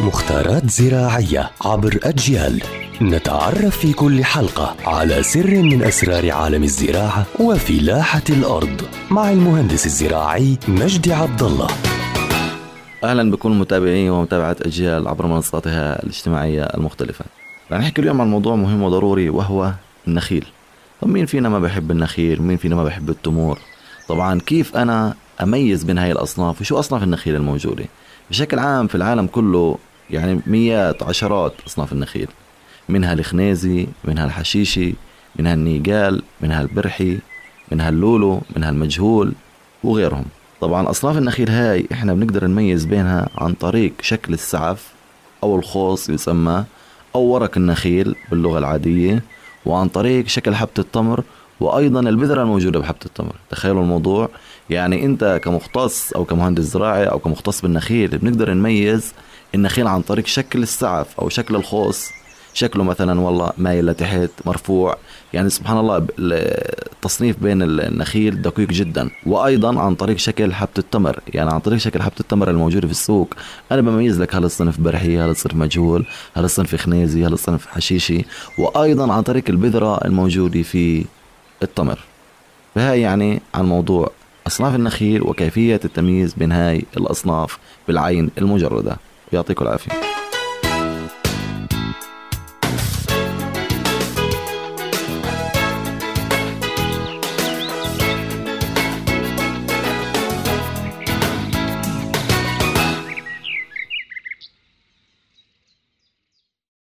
مختارات زراعية عبر أجيال نتعرف في كل حلقة على سر من أسرار عالم الزراعة وفلاحة الأرض مع المهندس الزراعي مجدي عبد الله أهلا بكل المتابعين ومتابعة أجيال عبر منصاتها الاجتماعية المختلفة. رح نحكي اليوم عن موضوع مهم وضروري وهو النخيل. طب مين فينا ما بحب النخيل؟ مين فينا ما بحب التمور؟ طبعا كيف أنا أميز بين هاي الأصناف وشو أصناف النخيل الموجودة؟ بشكل عام في العالم كله يعني مئات عشرات أصناف النخيل. منها الخنيزي، منها الحشيشي، منها النيجال، منها البرحي، منها اللولو، منها المجهول وغيرهم. طبعا أصناف النخيل هاي إحنا بنقدر نميز بينها عن طريق شكل السعف أو الخوص يسمى أو ورق النخيل باللغة العادية وعن طريق شكل حبة التمر وأيضا البذرة الموجودة بحبة التمر. تخيلوا الموضوع. يعني أنت كمختص أو كمهندس زراعي أو كمختص بالنخيل بنقدر نميز النخيل عن طريق شكل السعف أو شكل الخوص. شكله مثلا والله مايل لتحت مرفوع. يعني سبحان الله التصنيف بين النخيل دقيق جدا. وأيضا عن طريق شكل حبة التمر. يعني عن طريق شكل حبة التمر الموجوده في السوق. أنا بميز لك هل الصنف برحي هل الصنف مجهول هل الصنف خنيزي هل الصنف حشيشي. وأيضا عن طريق البذرة الموجودة في التمر. فهي يعني عن موضوع أصناف النخيل وكيفية التمييز بين هاي الأصناف بالعين المجردة. يعطيكم العافية.